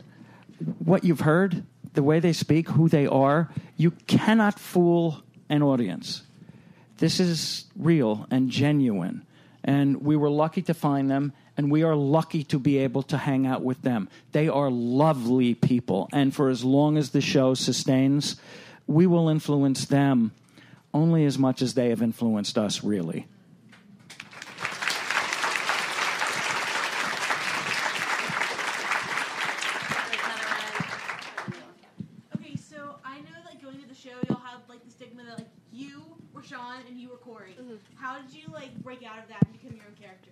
what you've heard, the way they speak, who they are, you cannot fool an audience. This is real and genuine. And we were lucky to find them, and we are lucky to be able to hang out with them. They are lovely people. And for as long as the show sustains, we will influence them only as much as they have influenced us, really. Okay, so I know that going to the show, y'all had like the stigma that like you were Sean and you were Corey. How did you like break out of that and become your own characters?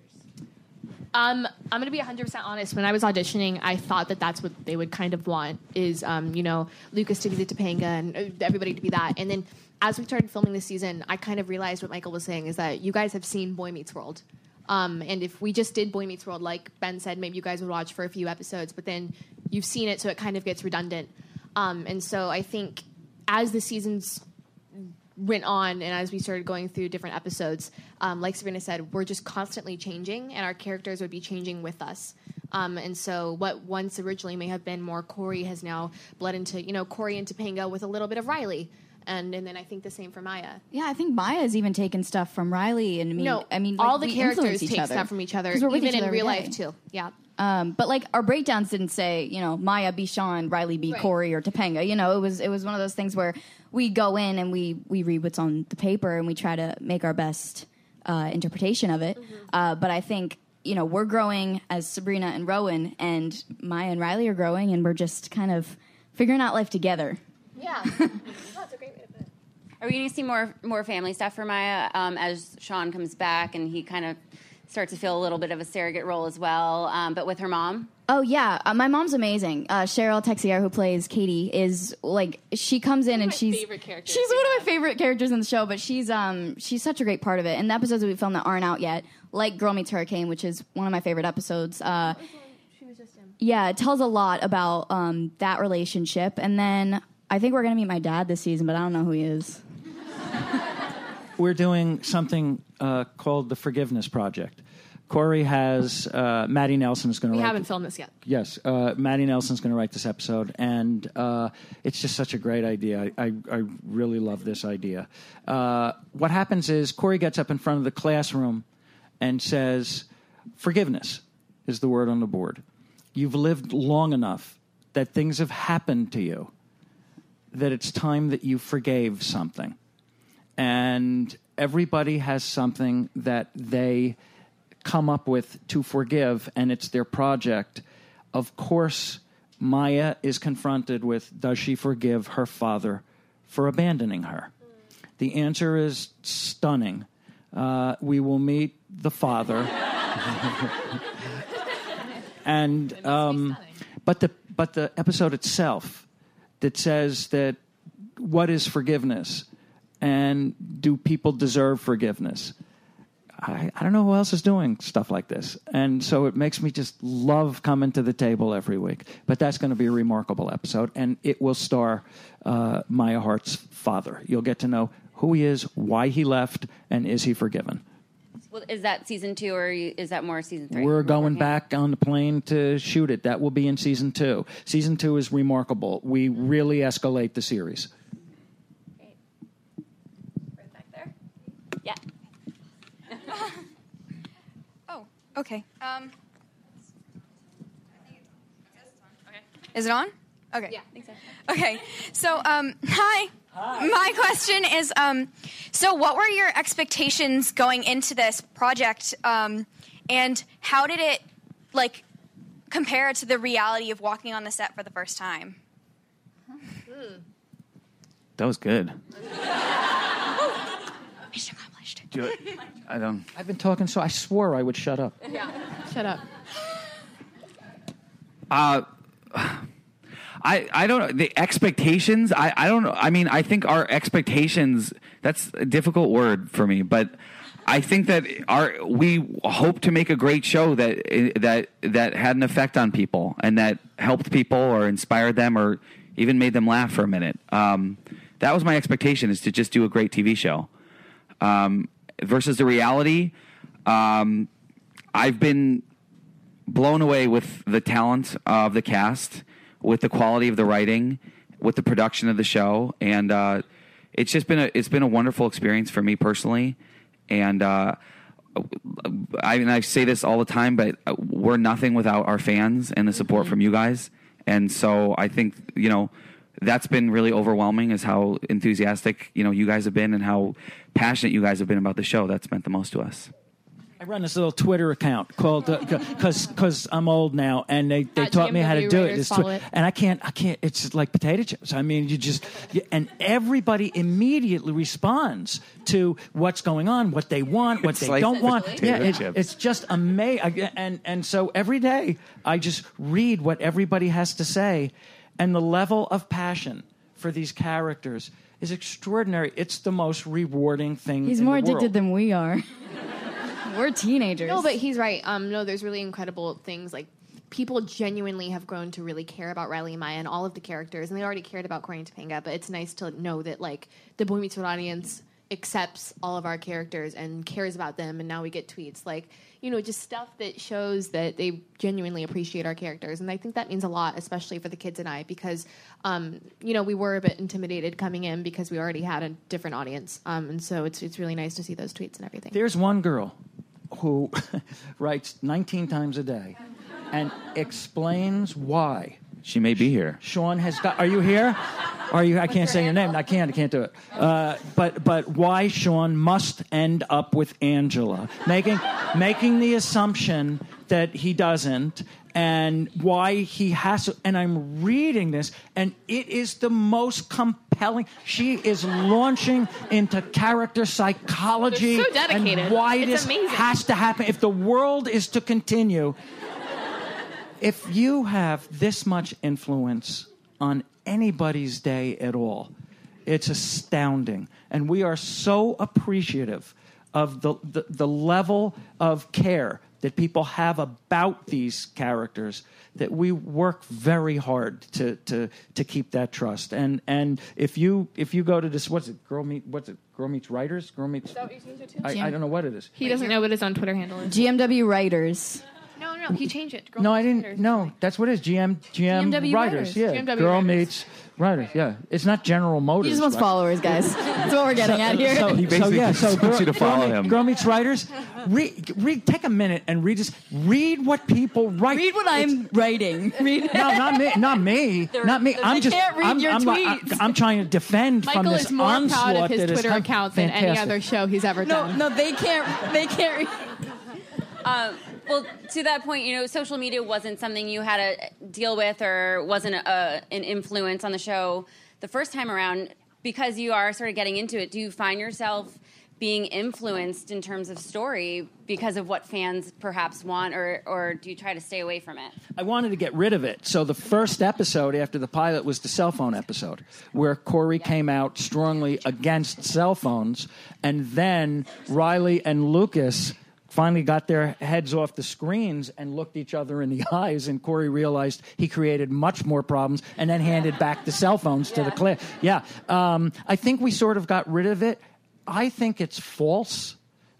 Um, I'm gonna be 100 percent honest. When I was auditioning, I thought that that's what they would kind of want is, um, you know, Lucas to be the Topanga and uh, everybody to be that. And then as we started filming this season, I kind of realized what Michael was saying is that you guys have seen Boy Meets World. Um, and if we just did Boy Meets World, like Ben said, maybe you guys would watch for a few episodes, but then you've seen it, so it kind of gets redundant. Um, and so I think as the seasons went on and as we started going through different episodes, um, like Sabrina said, we're just constantly changing and our characters would be changing with us. Um, and so what once originally may have been more Corey has now bled into, you know, Corey and Topanga with a little bit of Riley. And, and then I think the same for Maya. Yeah, I think Maya's even taken stuff from Riley and me. no, I mean, all like, the characters take other. stuff from each other, 'Cause we're with even each other in real life day. too. Yeah. Um, but like our breakdowns didn't say, you know, Maya be Sean, Riley be Right. Corey or Topanga. You know, it was it was one of those things where we go in and we we read what's on the paper and we try to make our best uh, interpretation of it. Uh, but I think you know we're growing as Sabrina and Rowan, and Maya and Riley are growing, and we're just kind of figuring out life together. Yeah. That's a great way to put it. Are we going to see more more family stuff for Maya um, as Sean comes back and he kind of starts to feel a little bit of a surrogate role as well, um, but with her mom? Oh yeah, uh, my mom's amazing. Uh, Cheryl Texiera, who plays Katie, is like she comes in and my she's favorite she's we one of my favorite characters in the show. But she's um she's such a great part of it. And the episodes that we filmed that aren't out yet, like Girl Meets Hurricane, which is one of my favorite episodes. Uh, She was just in. yeah, it tells a lot about um, that relationship. And then I think we're gonna meet my dad this season, but I don't know who he is. We're doing something uh, called the Forgiveness Project. Corey has uh, Maddie Nelson's going to We haven't filmed this yet. Yes, uh, Maddie Nelson's going to write this episode, and uh, it's just such a great idea. I, I, I really love this idea. Uh, what happens is Corey gets up in front of the classroom and says, "Forgiveness is the word on the board. You've lived long enough that things have happened to you that it's time that you forgave something." And everybody has something that they come up with to forgive, and it's their project. Of course, Maya is confronted with does she forgive her father for abandoning her? The answer is stunning. Uh, we will meet the father. and um, but the but the episode itself that says that what is forgiveness and do people deserve forgiveness I, I don't know who else is doing stuff like this and so it makes me just love coming to the table every week but that's going to be a remarkable episode and it will star uh, maya hart's father you'll get to know who he is why he left and is he forgiven Well, is that season two or is that more season three? We're going on? back on the plane to shoot it. That will be in season two. Season two is remarkable. We really escalate the series. Right back there. Yeah. Oh, okay. Um, Is it on? Okay. Yeah, I so. Okay. So, um, hi. My question is, um, so what were your expectations going into this project, um, and how did it, like, compare to the reality of walking on the set for the first time? That was good. Mission accomplished. Do it. I don't. I've been talking, so I swore I would shut up. Yeah, Shut up. Uh, I I don't know the expectations. I I don't know. I mean, I think our expectations. That's a difficult word for me, but I think that our we hope to make a great show that that that had an effect on people and that helped people or inspired them or even made them laugh for a minute. Um, that was my expectation: is to just do a great TV show. Um, versus the reality, um, I've been blown away with the talent of the cast, with the quality of the writing, with the production of the show, and uh, it's just been a it's been a wonderful experience for me personally. And uh, I and I say this all the time, but we're nothing without our fans and the support from you guys. And so I think you know that's been really overwhelming is how enthusiastic you know you guys have been and how passionate you guys have been about the show. That's meant the most to us. I run this little Twitter account called uh, because because I'm old now and they, they At taught me how to do it. Writers, it. and I can't I can't. It's just like potato chips. I mean, you just you, and everybody immediately responds to what's going on, what they want, what It's they like don't want. Yeah, it- it's just amazing. And and so every day I just read what everybody has to say, and the level of passion for these characters is extraordinary. It's the most rewarding thing. He's in more the world. addicted than we are. We're teenagers. No, but he's right. Um, no, there's really incredible things like people genuinely have grown to really care about Riley and Maya and all of the characters, and they already cared about Corey and Topanga. But it's nice to know that like the Boy Meets World audience accepts all of our characters and cares about them, and now we get tweets like you know just stuff that shows that they genuinely appreciate our characters, and I think that means a lot, especially for the kids and I, because um, you know we were a bit intimidated coming in because we already had a different audience, um, and so it's it's really nice to see those tweets and everything. There's one girl who writes 19 times a day and explains why She may be here. Sean has got. Are you here? Are you? I can't say your name. I can't. I can't do it. Uh, but but why Sean must end up with Angela, making making the assumption that he doesn't, and why he has to. And I'm reading this, and it is the most compelling. She is launching into character psychology They're so dedicated. and why It's this amazing. has to happen if the world is to continue if you have this much influence on anybody's day at all, it's astounding. And we are so appreciative of the, the, the level of care that people have about these characters that we work very hard to, to, to keep that trust. And, and if, you, if you go to this, what's it, Girl Meet, what's it, Girl Meets Writers? Girl Meets, I, I don't know what it is. He doesn't know what his own Twitter handle is. GMW writers. No, no, he changed it. Girl No, I didn't. Writers. No, that's what it is. GM, GM GMW writers. writers. Yeah, GMW girl writers. meets writers. Yeah, it's not General Motors. He just wants right? followers, guys. That's what we're getting at here. So, He so basically yeah, so just wants girl, you to follow girl, him. Girl meets writers. Read, read. Take a minute and read Just Read what people write. Read what I'm writing. Read. No, not me. Not me. not me. I'm just. can't read I'm, your I'm, like- tweets. I'm trying to defend from Michael this is more onslaught proud of his that is Twitter com- account than any other show he's ever done. no, no, they can't. They can't. Um, well, to that point, you know, social media wasn't something you had to deal with or wasn't a, an influence on the show the first time around. Because you are sort of getting into it, do you find yourself being influenced in terms of story because of what fans perhaps want, or, or do you try to stay away from it? I wanted to get rid of it. So the first episode after the pilot was the cell phone episode, where Corey came out strongly against cell phones, and then Riley and Lucas finally got their heads off the screens and looked each other in the eyes, and Corey realized he created much more problems, and then handed back the cell phones to the cliff. Yeah, um, I think we sort of got rid of it. I think it's false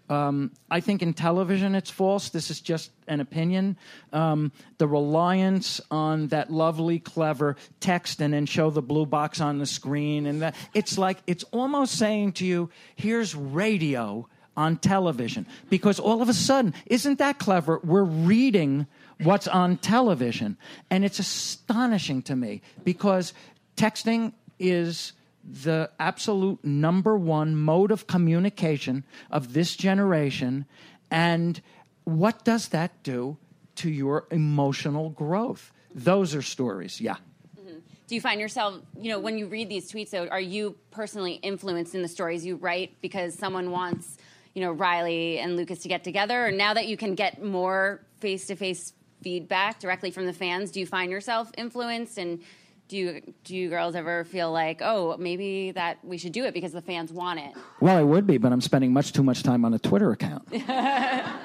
Um, I think in television it's false. This is just an opinion. Um, the reliance on that lovely, clever text and then show the blue box on the screen and that it's like it's almost saying to you, "Here's radio." On television, because all of a sudden, isn't that clever? We're reading what's on television. And it's astonishing to me because texting is the absolute number one mode of communication of this generation. And what does that do to your emotional growth? Those are stories, yeah. Mm-hmm. Do you find yourself, you know, when you read these tweets, are you personally influenced in the stories you write because someone wants, you know, Riley and Lucas to get together? Or now that you can get more face to face feedback directly from the fans, do you find yourself influenced? And do you, do you girls ever feel like, oh, maybe that we should do it because the fans want it? Well, I would be, but I'm spending much too much time on a Twitter account.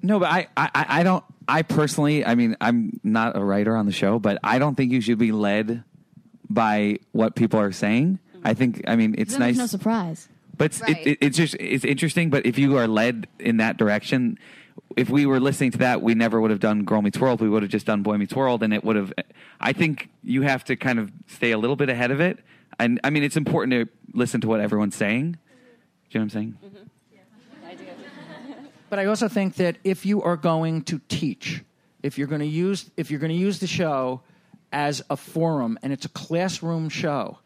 No, but I, I, I don't. I personally, I mean, I'm not a writer on the show, but I don't think you should be led by what people are saying. Mm-hmm. I think, I mean, it's nice. No surprise. But it's, Right. it, it, it's just it's interesting. But if you are led in that direction, if we were listening to that, we never would have done Girl Meets World. We would have just done Boy Meets World, and it would have. I think you have to kind of stay a little bit ahead of it. And I mean, it's important to listen to what everyone's saying. Do you know what I'm saying? Mm-hmm. I do. But I also think that if you are going to teach, if you're going to use if you're going to use the show as a forum and it's a classroom show,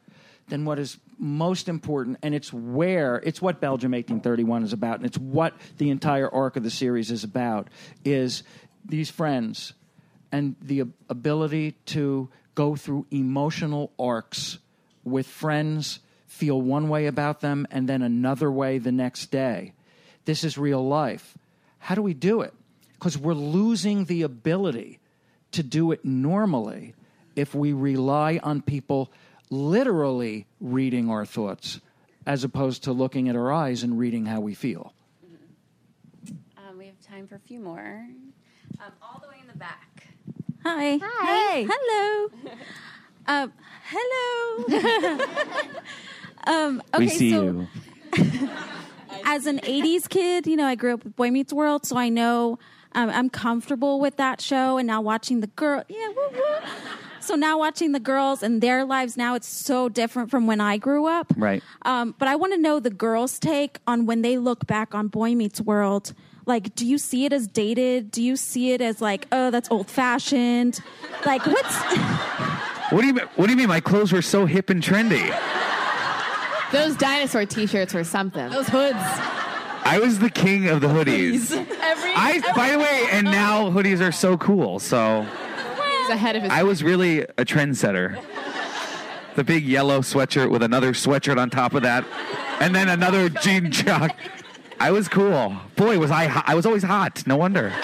then what is most important and it's where it's what Belgium 1831 is about and it's what the entire arc of the series is about is these friends and the ability to go through emotional arcs with friends, feel one way about them, and then another way the next day. This is real life. How do we do it? Because we're losing the ability to do it normally if we rely on people literally reading our thoughts as opposed to looking at our eyes and reading how we feel. Um, we have time for a few more. Um, all the way in the back. Hi. Hi. Hey. Hello. um, hello. um, okay, we see so you. as an 80s kid, you know, I grew up with Boy Meets World, so I know um, I'm comfortable with that show. And now watching the girl, yeah, woo, woo. So now watching the girls and their lives now, it's so different from when I grew up. Right. Um, but I want to know the girls' take on when they look back on Boy Meets World. Like, do you see it as dated? Do you see it as like, oh, that's old fashioned? Like, what's What do you mean- What do you mean? My clothes were so hip and trendy. Those dinosaur T-shirts were something. Those hoods. I was the king of the hoodies. Every, I, by the way, and now hoodies are so cool. So he's ahead of his. I was really a trendsetter. The big yellow sweatshirt with another sweatshirt on top of that, and then another jean jock. I was cool. Boy, was I! Hot. I was always hot. No wonder.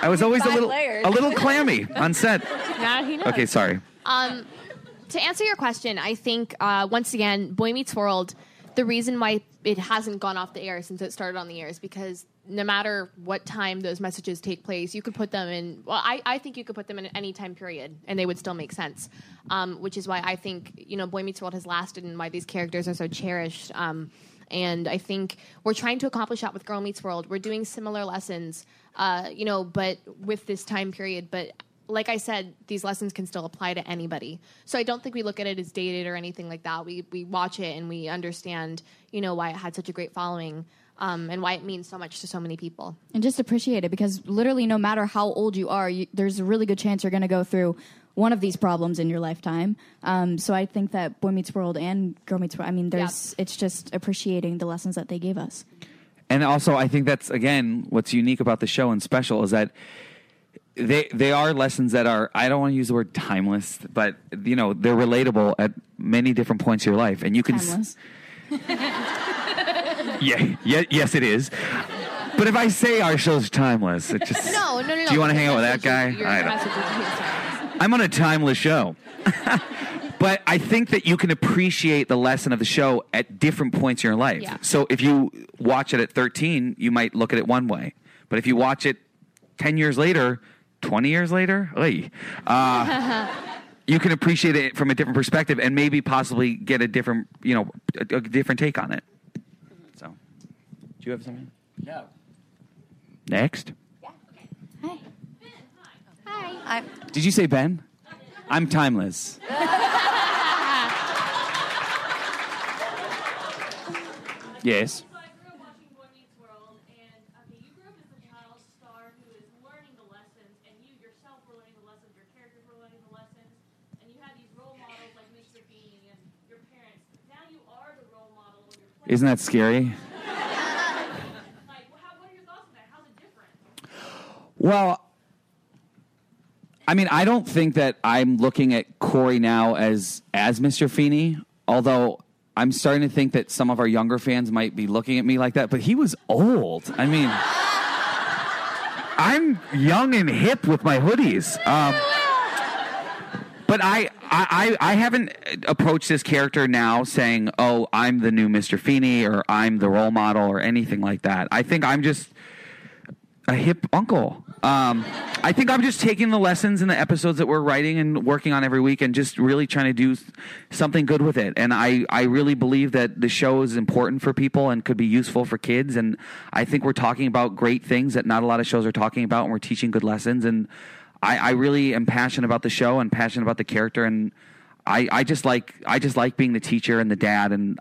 I was always a Five little, layers. a little clammy on set. Now he knows. Okay, sorry. Um, to answer your question, I think uh, once again, Boy Meets World. The reason why it hasn't gone off the air since it started on the air is because no matter what time those messages take place, you could put them in. Well, I, I think you could put them in any time period, and they would still make sense. Um, which is why I think you know Boy Meets World has lasted, and why these characters are so cherished. Um, and I think we're trying to accomplish that with Girl Meets World. We're doing similar lessons, uh, you know, but with this time period. But like I said, these lessons can still apply to anybody. So I don't think we look at it as dated or anything like that. We we watch it and we understand, you know, why it had such a great following. Um, and why it means so much to so many people. and just appreciate it because literally no matter how old you are you, there's a really good chance you're going to go through one of these problems in your lifetime um, so i think that boy meets world and girl meets world i mean there's it's just appreciating the lessons that they gave us And also, I think that's again what's unique about the show and special is that they they are lessons that are I don't want to use the word timeless, but you know they're relatable at many different points of your life, and you can. s- Yeah, yeah, yes, it is. But if I say our show's timeless, it just No, no, no. no. Do you want to hang out with that guy? I don't. I'm on a timeless show. but I think that you can appreciate the lesson of the show at different points in your life. Yeah. So if you watch it at 13, you might look at it one way. But if you watch it 10 years later, 20 years later, oy, uh, you can appreciate it from a different perspective and maybe possibly get a different, you know, a, a different take on it. So do you have something? No. Next. Yeah. Okay. Hi. Hi. I. Did you say Ben? I'm timeless. Yes. So I grew up watching Boy Meets World, and okay, you grew up as a child star who is learning the lessons, and you yourself were learning the lessons, your characters were learning the lessons, and you had these role models like Mr. Feeney and your parents. Now you are the role model of your players. Isn't that scary? Like, how, what are your thoughts on that? How's it different? Well, I mean, I don't think that I'm looking at Corey now as as Mr. Feeney, although I'm starting to think that some of our younger fans might be looking at me like that. But he was old. I mean, I'm young and hip with my hoodies. Um, but I, I, I haven't approached this character now saying, "Oh, I'm the new Mr. Feeney" or "I'm the role model" or anything like that. I think I'm just a hip uncle. Um, I think I'm just taking the lessons and the episodes that we're writing and working on every week and just really trying to do something good with it. And I, I really believe that the show is important for people and could be useful for kids. And I think we're talking about great things that not a lot of shows are talking about, and we're teaching good lessons. And I, I really am passionate about the show and passionate about the character. And I, I just like I just like being the teacher and the dad, and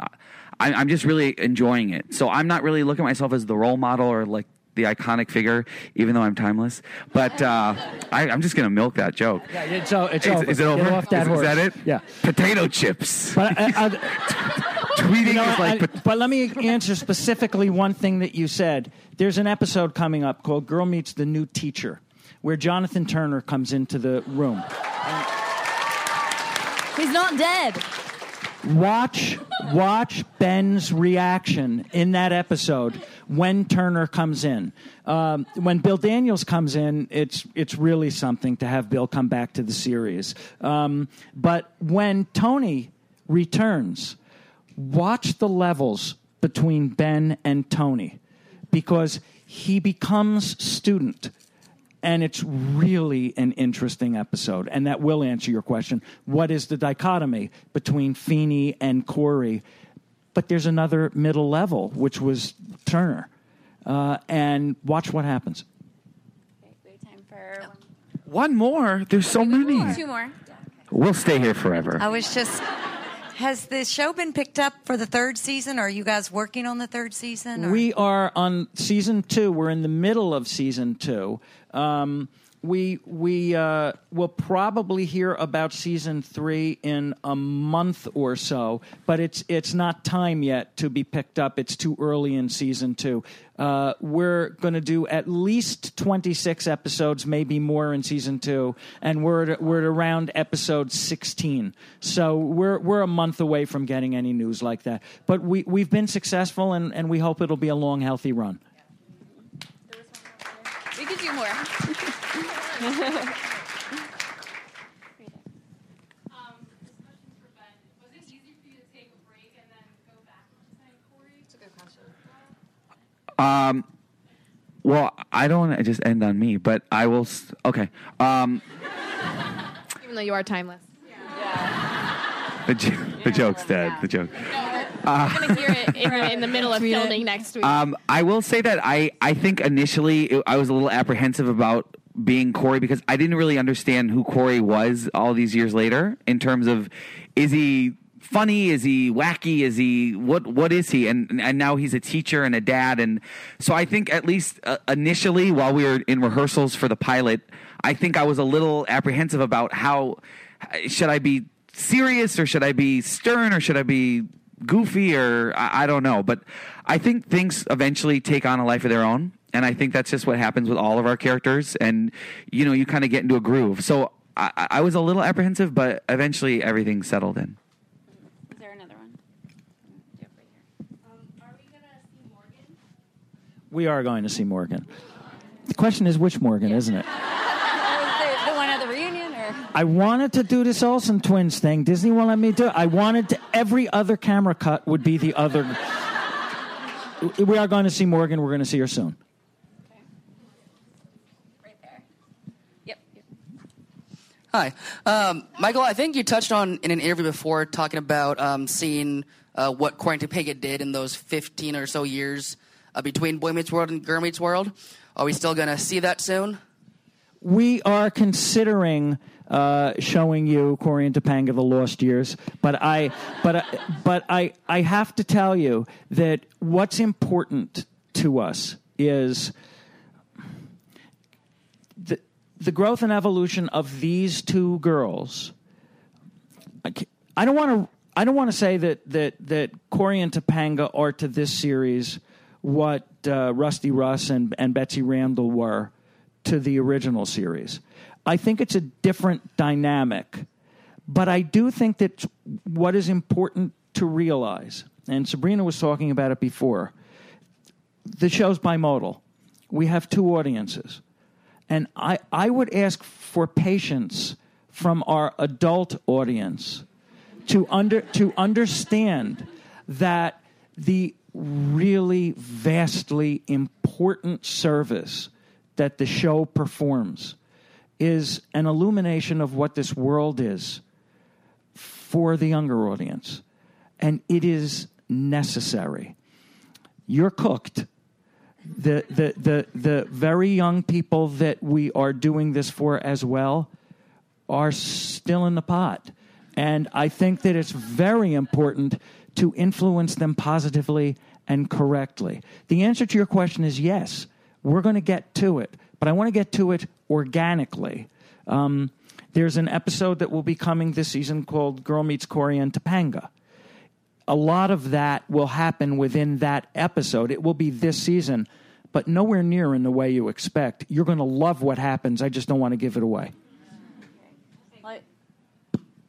I, I'm just really enjoying it. So I'm not really looking at myself as the role model or like the iconic figure, even though I'm timeless. But uh, I, I'm just gonna milk that joke. Yeah, it's, it's is, over. is it over? That is, is that it? Yeah. Potato chips. But, I, I, Tweeting you know, is like. I- but let me answer specifically one thing that you said. There's an episode coming up called "Girl Meets the New Teacher," where Jonathan Turner comes into the room. He's not dead. Watch, watch Ben's reaction in that episode when Turner comes in. Um, when Bill Daniels comes in, it's it's really something to have Bill come back to the series. Um, but when Tony returns, watch the levels between Ben and Tony, because he becomes student and it's really an interesting episode. And that will answer your question. What is the dichotomy between Feeney and Corey? But there's another middle level, which was Turner. Uh, and watch what happens. Time for One more. There's so many. two more. We'll stay here forever. I was just. Has the show been picked up for the third season? Are you guys working on the third season? or- We are on season two. We're in the middle of season two. Um, we we uh, will probably hear about season three in a month or so, but it's it's not time yet to be picked up. It's too early in season two. Uh, we're going to do at least twenty six episodes, maybe more in season two, and we're at, we're at around episode sixteen. So we're we're a month away from getting any news like that. But we we've been successful, and, and we hope it'll be a long, healthy run. We could do more. Um, this question's for Ben. Was it easy for you to take a break and then go back to playing Corey? It's a good question. Um, well, I don't want to just end on me, but I will. s- Okay. Um, Even though you are timeless. the, jo- the joke's dead. The joke. We're going to hear it in the, in the middle of filming next week. Um, I will say that I, I think initially it, I was a little apprehensive about being Corey because I didn't really understand who Corey was all these years later in terms of is he funny is he wacky is he what what is he and and now he's a teacher and a dad and so I think at least uh, initially while we were in rehearsals for the pilot I think I was a little apprehensive about how should I be serious or should I be stern or should I be goofy or I, I don't know. But I think things eventually take on a life of their own. And I think that's just what happens with all of our characters. And, you know, you kind of get into a groove. So I, I- I was a little apprehensive, but eventually everything settled in. Is there another one? Yep, right here. Um, are we going to see Morgan? We are going to see Morgan. The question is which Morgan, isn't it? the, the one at the reunion, or I wanted to do this Olsen twins thing. Disney won't let me do it. I wanted to, every other camera cut would be the other. We are going to see Morgan. We're going to see her soon. Hi, um, Michael. I think you touched on in an interview before talking about um, seeing uh, what Quarantine Pickett did in those 15 or so years uh, between Boy Meets World and Girl Meets World. Are we still going to see that soon? We are considering uh, showing you Corey and Topanga: The Lost Years, but I, but I, but I, I have to tell you that what's important to us is the growth and evolution of these two girls. I I don't want to. I don't want to say that that that Corey and Topanga are to this series what uh, Rusty Russ and and Betsy Randle were to the original series. I think it's a different dynamic, but I do think that what is important to realize, and Sabrina was talking about it before. The show's bimodal. We have two audiences. And I, I would ask for patience from our adult audience to under to understand that the really vastly important service that the show performs is an illumination of what this world is for the younger audience. And it is necessary. You're cooked the, the, the, the very young people that we are doing this for as well are still in the pot. And I think that it's very important to influence them positively and correctly. The answer to your question is yes, we're going to get to it, but I want to get to it organically. Um, there's an episode that will be coming this season called Girl Meets Corey and Topanga a lot of that will happen within that episode. It will be this season, but nowhere near in the way you expect. You're going to love what happens. I just don't want to give it away. What?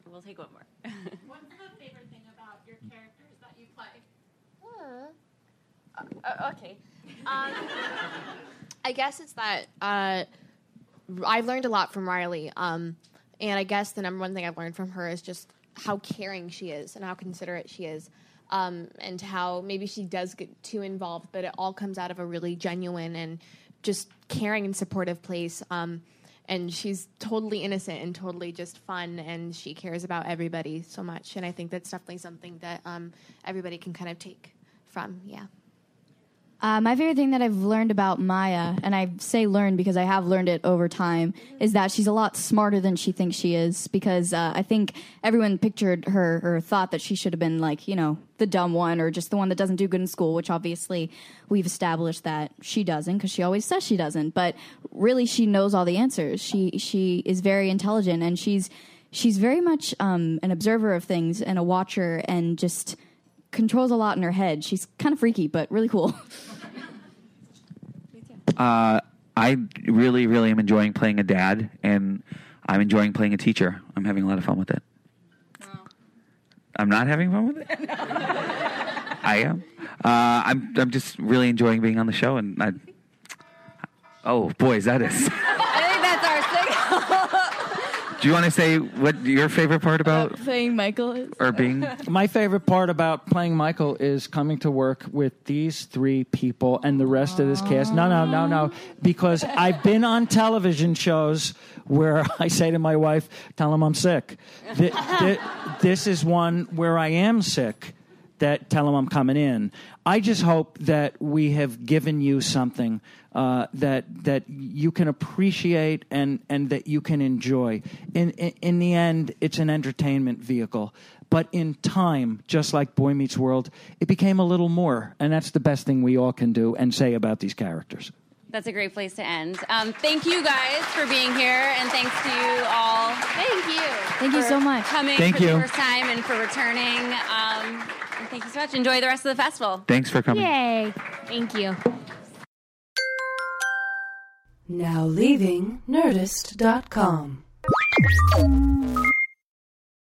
We'll take one more. What's the favorite thing about your characters that you play? Uh, okay. Um, I guess it's that uh, I've learned a lot from Riley. Um, and I guess the number one thing I've learned from her is just how caring she is and how considerate she is. Um, and how maybe she does get too involved, but it all comes out of a really genuine and just caring and supportive place. Um, and she's totally innocent and totally just fun, and she cares about everybody so much. And I think that's definitely something that um, everybody can kind of take from. Yeah. Uh, my favorite thing that I've learned about Maya, and I say learned because I have learned it over time, is that she's a lot smarter than she thinks she is. Because uh, I think everyone pictured her or thought that she should have been like, you know, the dumb one or just the one that doesn't do good in school, which obviously we've established that she doesn't because she always says she doesn't. But really, she knows all the answers. She she is very intelligent and she's she's very much um, an observer of things and a watcher and just controls a lot in her head. She's kind of freaky, but really cool. Uh, I really, really am enjoying playing a dad, and I'm enjoying playing a teacher. I'm having a lot of fun with it. I'm not having fun with it. I am. Uh, I'm. I'm just really enjoying being on the show, and I. Oh, boy, boys, that is. I think that's our signal. Do you want to say what your favorite part about Playing Michael is. or being? My favorite part about playing Michael is coming to work with these three people and the rest of this cast. No, no, no, no. Because I've been on television shows where I say to my wife, tell them I'm sick. Th- th- this is one where I am sick that tell them I'm coming in. I just hope that we have given you something uh, that that you can appreciate and and that you can enjoy. In, in in the end, it's an entertainment vehicle. But in time, just like Boy Meets World, it became a little more, and that's the best thing we all can do and say about these characters. That's a great place to end. Um, thank you guys for being here, and thanks to you all. Thank you. Thank you so much. Coming Thank for you. the first time and for returning. Um, and thank you so much. Enjoy the rest of the festival. Thanks for coming. Yay. Thank you. Now leaving Nerdist.com.